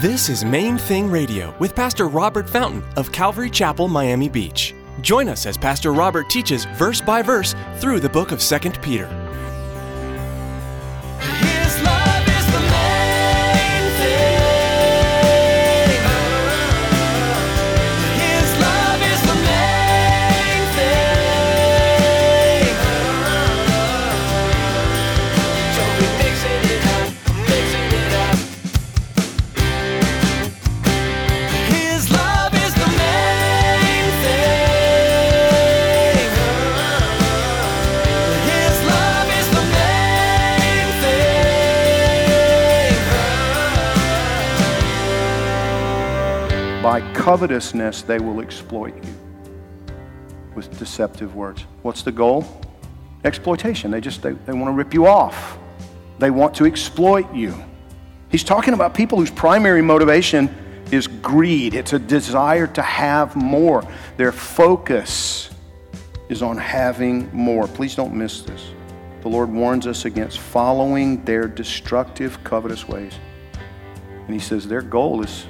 This is Main Thing Radio with Pastor Robert Fountain of Calvary Chapel, Miami Beach. Join us as Pastor Robert teaches verse by verse through the book of 2 Peter. By covetousness, they will exploit you with deceptive words. What's the goal? Exploitation. They just they, they want to rip you off. They want to exploit you. He's talking about people whose primary motivation is greed. It's a desire to have more. Their focus is on having more. Please don't miss this. The Lord warns us against following their destructive, covetous ways. And he says their goal is,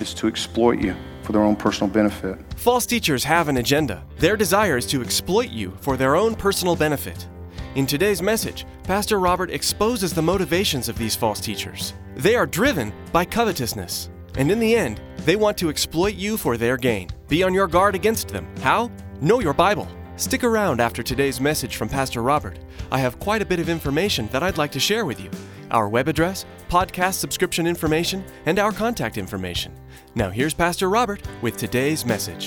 is to exploit you for their own personal benefit. False teachers have an agenda. Their desire is to exploit you for their own personal benefit. In today's message, Pastor Robert exposes the motivations of these false teachers. They are driven by covetousness, and in the end, they want to exploit you for their gain. Be on your guard against them. How? Know your Bible. Stick around after today's message from Pastor Robert. I have quite a bit of information that I'd like to share with you our web address, podcast subscription information, and our contact information. Now, here's Pastor Robert with today's message.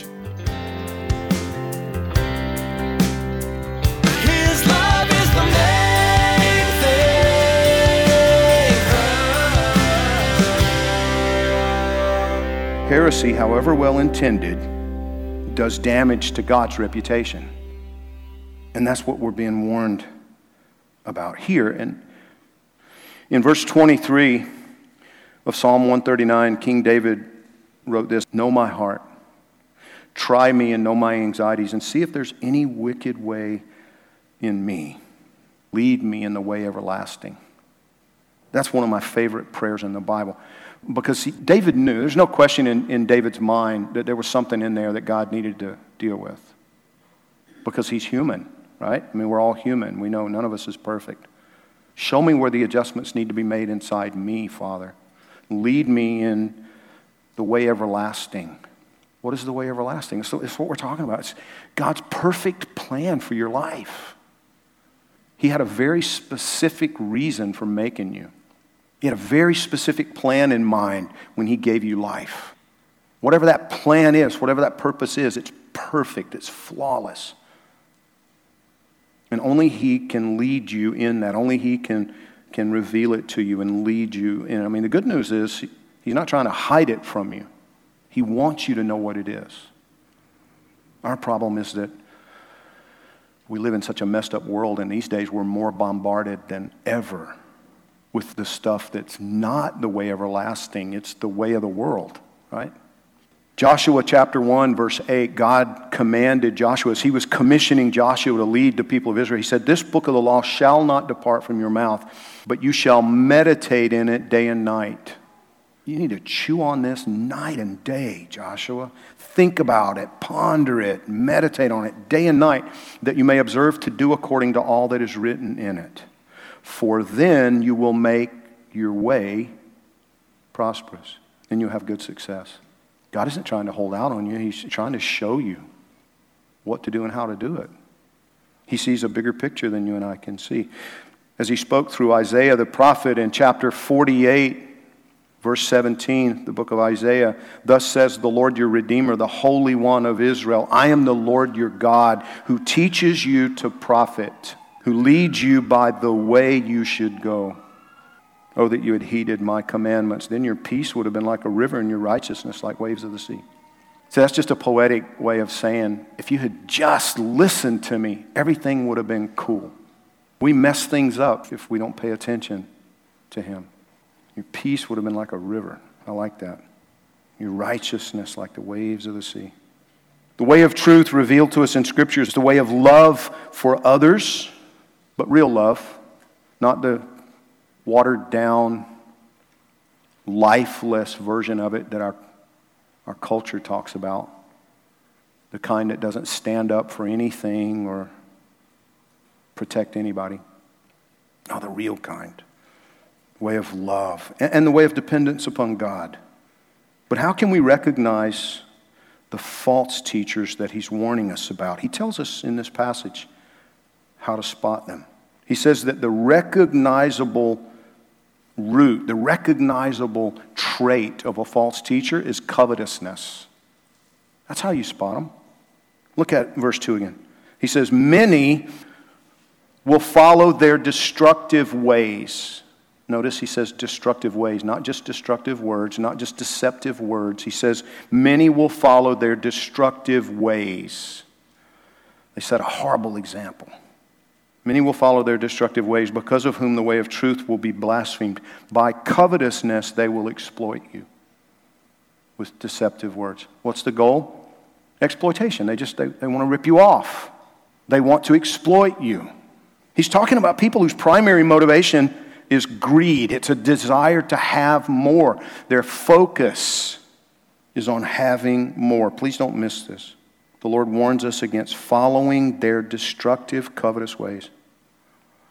His love is the main thing. Heresy, however well intended, does damage to God's reputation. And that's what we're being warned about here. And in verse 23 of Psalm 139, King David wrote this Know my heart, try me and know my anxieties, and see if there's any wicked way in me. Lead me in the way everlasting. That's one of my favorite prayers in the Bible. Because David knew, there's no question in, in David's mind that there was something in there that God needed to deal with. Because he's human, right? I mean, we're all human. We know none of us is perfect. Show me where the adjustments need to be made inside me, Father. Lead me in the way everlasting. What is the way everlasting? So it's what we're talking about. It's God's perfect plan for your life. He had a very specific reason for making you. He had a very specific plan in mind when He gave you life. Whatever that plan is, whatever that purpose is, it's perfect, it's flawless. And only He can lead you in that. Only He can, can reveal it to you and lead you in. I mean, the good news is He's not trying to hide it from you, He wants you to know what it is. Our problem is that we live in such a messed up world, and these days we're more bombarded than ever with the stuff that's not the way everlasting, it's the way of the world, right? Joshua chapter 1, verse 8, God commanded Joshua, as he was commissioning Joshua to lead the people of Israel, he said, This book of the law shall not depart from your mouth, but you shall meditate in it day and night. You need to chew on this night and day, Joshua. Think about it, ponder it, meditate on it day and night, that you may observe to do according to all that is written in it. For then you will make your way prosperous, and you'll have good success. God isn't trying to hold out on you, He's trying to show you what to do and how to do it. He sees a bigger picture than you and I can see. As He spoke through Isaiah the prophet in chapter 48, Verse 17, the book of Isaiah, thus says the Lord your Redeemer, the Holy One of Israel I am the Lord your God, who teaches you to profit, who leads you by the way you should go. Oh, that you had heeded my commandments. Then your peace would have been like a river, and your righteousness like waves of the sea. So that's just a poetic way of saying, if you had just listened to me, everything would have been cool. We mess things up if we don't pay attention to Him. Your peace would have been like a river. I like that. Your righteousness like the waves of the sea. The way of truth revealed to us in Scripture is the way of love for others, but real love, not the watered down lifeless version of it that our, our culture talks about. The kind that doesn't stand up for anything or protect anybody. No, the real kind. Way of love and, and the way of dependence upon God. But how can we recognize the false teachers that he's warning us about? He tells us in this passage how to spot them. He says that the recognizable root, the recognizable trait of a false teacher is covetousness. That's how you spot them. Look at verse 2 again. He says, Many will follow their destructive ways. Notice he says destructive ways, not just destructive words, not just deceptive words. He says, Many will follow their destructive ways. They set a horrible example. Many will follow their destructive ways, because of whom the way of truth will be blasphemed. By covetousness, they will exploit you with deceptive words. What's the goal? Exploitation. They just they, they want to rip you off. They want to exploit you. He's talking about people whose primary motivation is greed. It's a desire to have more. Their focus is on having more. Please don't miss this. The Lord warns us against following their destructive, covetous ways.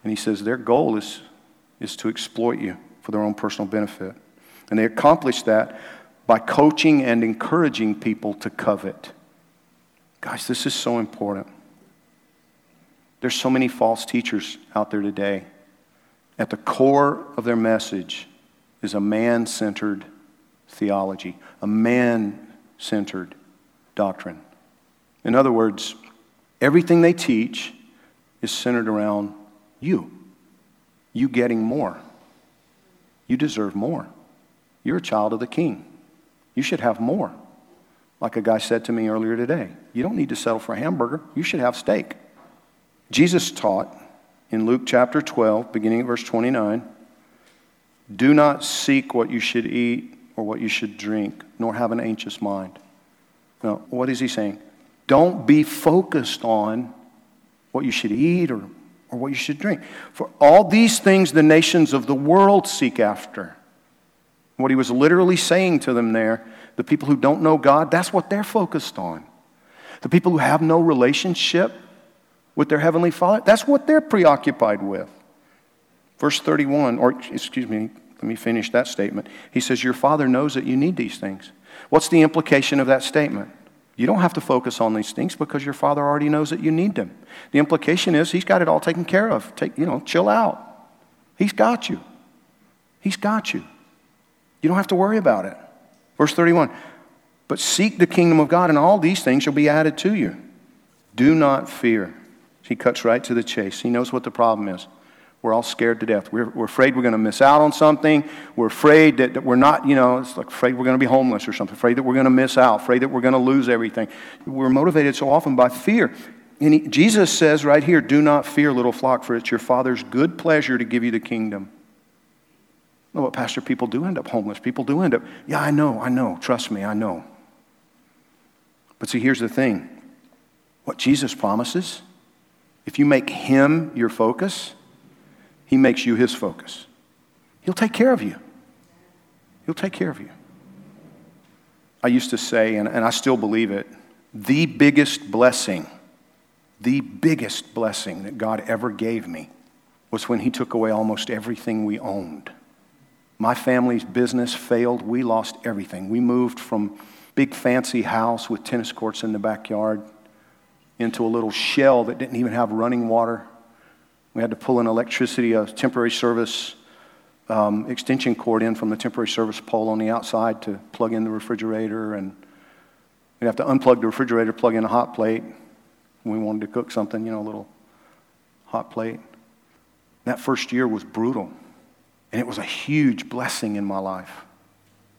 And He says their goal is, is to exploit you for their own personal benefit. And they accomplish that by coaching and encouraging people to covet. Guys, this is so important. There's so many false teachers out there today. At the core of their message is a man centered theology, a man centered doctrine. In other words, everything they teach is centered around you. You getting more. You deserve more. You're a child of the king. You should have more. Like a guy said to me earlier today, you don't need to settle for a hamburger. You should have steak. Jesus taught in Luke chapter 12, beginning at verse 29 do not seek what you should eat or what you should drink, nor have an anxious mind. Now, what is he saying? Don't be focused on what you should eat or, or what you should drink. For all these things the nations of the world seek after. What he was literally saying to them there, the people who don't know God, that's what they're focused on. The people who have no relationship with their Heavenly Father, that's what they're preoccupied with. Verse 31, or excuse me, let me finish that statement. He says, Your Father knows that you need these things. What's the implication of that statement? You don't have to focus on these things because your father already knows that you need them. The implication is he's got it all taken care of. Take, you know, chill out. He's got you. He's got you. You don't have to worry about it. Verse 31 But seek the kingdom of God, and all these things shall be added to you. Do not fear. He cuts right to the chase. He knows what the problem is. We're all scared to death. We're, we're afraid we're going to miss out on something. We're afraid that, that we're not, you know, it's like afraid we're going to be homeless or something. Afraid that we're going to miss out. Afraid that we're going to lose everything. We're motivated so often by fear. And he, Jesus says right here, do not fear, little flock, for it's your Father's good pleasure to give you the kingdom. Know what, Pastor? People do end up homeless. People do end up, yeah, I know, I know. Trust me, I know. But see, here's the thing what Jesus promises, if you make Him your focus, he makes you his focus. He'll take care of you. He'll take care of you. I used to say, and, and I still believe it, the biggest blessing, the biggest blessing that God ever gave me was when He took away almost everything we owned. My family's business failed. We lost everything. We moved from big fancy house with tennis courts in the backyard into a little shell that didn't even have running water. We had to pull an electricity, a temporary service um, extension cord in from the temporary service pole on the outside to plug in the refrigerator. And we'd have to unplug the refrigerator, plug in a hot plate. We wanted to cook something, you know, a little hot plate. That first year was brutal. And it was a huge blessing in my life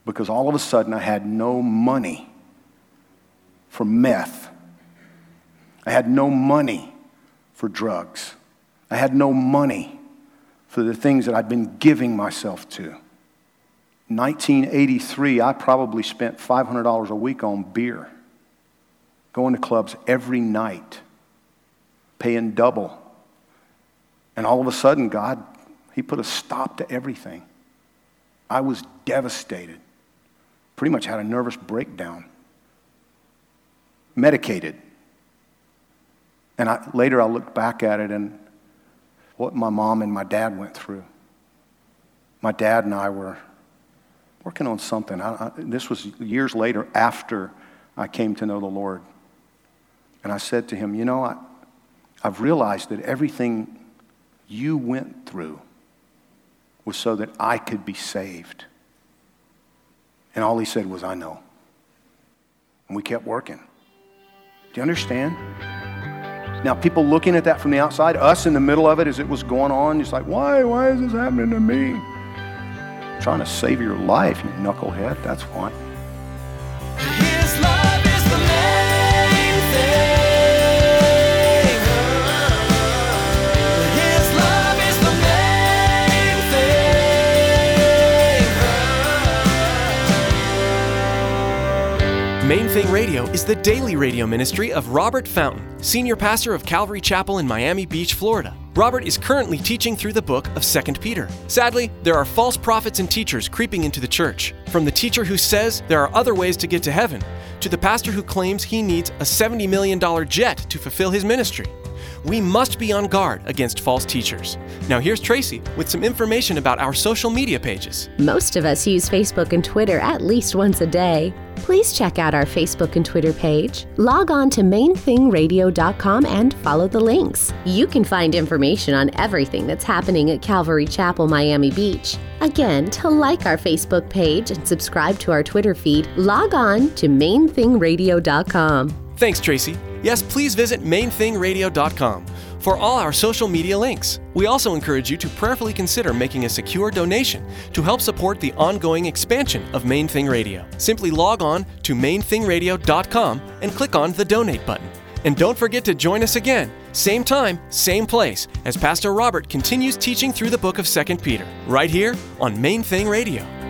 because all of a sudden I had no money for meth. I had no money for drugs. I had no money for the things that I'd been giving myself to. 1983, I probably spent $500 a week on beer, going to clubs every night, paying double. And all of a sudden, God, He put a stop to everything. I was devastated. Pretty much had a nervous breakdown. Medicated. And I, later I looked back at it and what my mom and my dad went through. My dad and I were working on something. I, I, this was years later after I came to know the Lord. And I said to him, You know, I, I've realized that everything you went through was so that I could be saved. And all he said was, I know. And we kept working. Do you understand? Now, people looking at that from the outside, us in the middle of it as it was going on, it's like, why? Why is this happening to me? I'm trying to save your life, you knucklehead. That's why. Main Thing Radio is the daily radio ministry of Robert Fountain, senior pastor of Calvary Chapel in Miami Beach, Florida. Robert is currently teaching through the book of 2 Peter. Sadly, there are false prophets and teachers creeping into the church. From the teacher who says there are other ways to get to heaven, to the pastor who claims he needs a $70 million jet to fulfill his ministry. We must be on guard against false teachers. Now, here's Tracy with some information about our social media pages. Most of us use Facebook and Twitter at least once a day. Please check out our Facebook and Twitter page. Log on to mainthingradio.com and follow the links. You can find information on everything that's happening at Calvary Chapel, Miami Beach. Again, to like our Facebook page and subscribe to our Twitter feed, log on to mainthingradio.com. Thanks, Tracy. Yes, please visit mainthingradio.com for all our social media links. We also encourage you to prayerfully consider making a secure donation to help support the ongoing expansion of Main Thing Radio. Simply log on to mainthingradio.com and click on the donate button. And don't forget to join us again, same time, same place, as Pastor Robert continues teaching through the book of 2 Peter, right here on Main Thing Radio.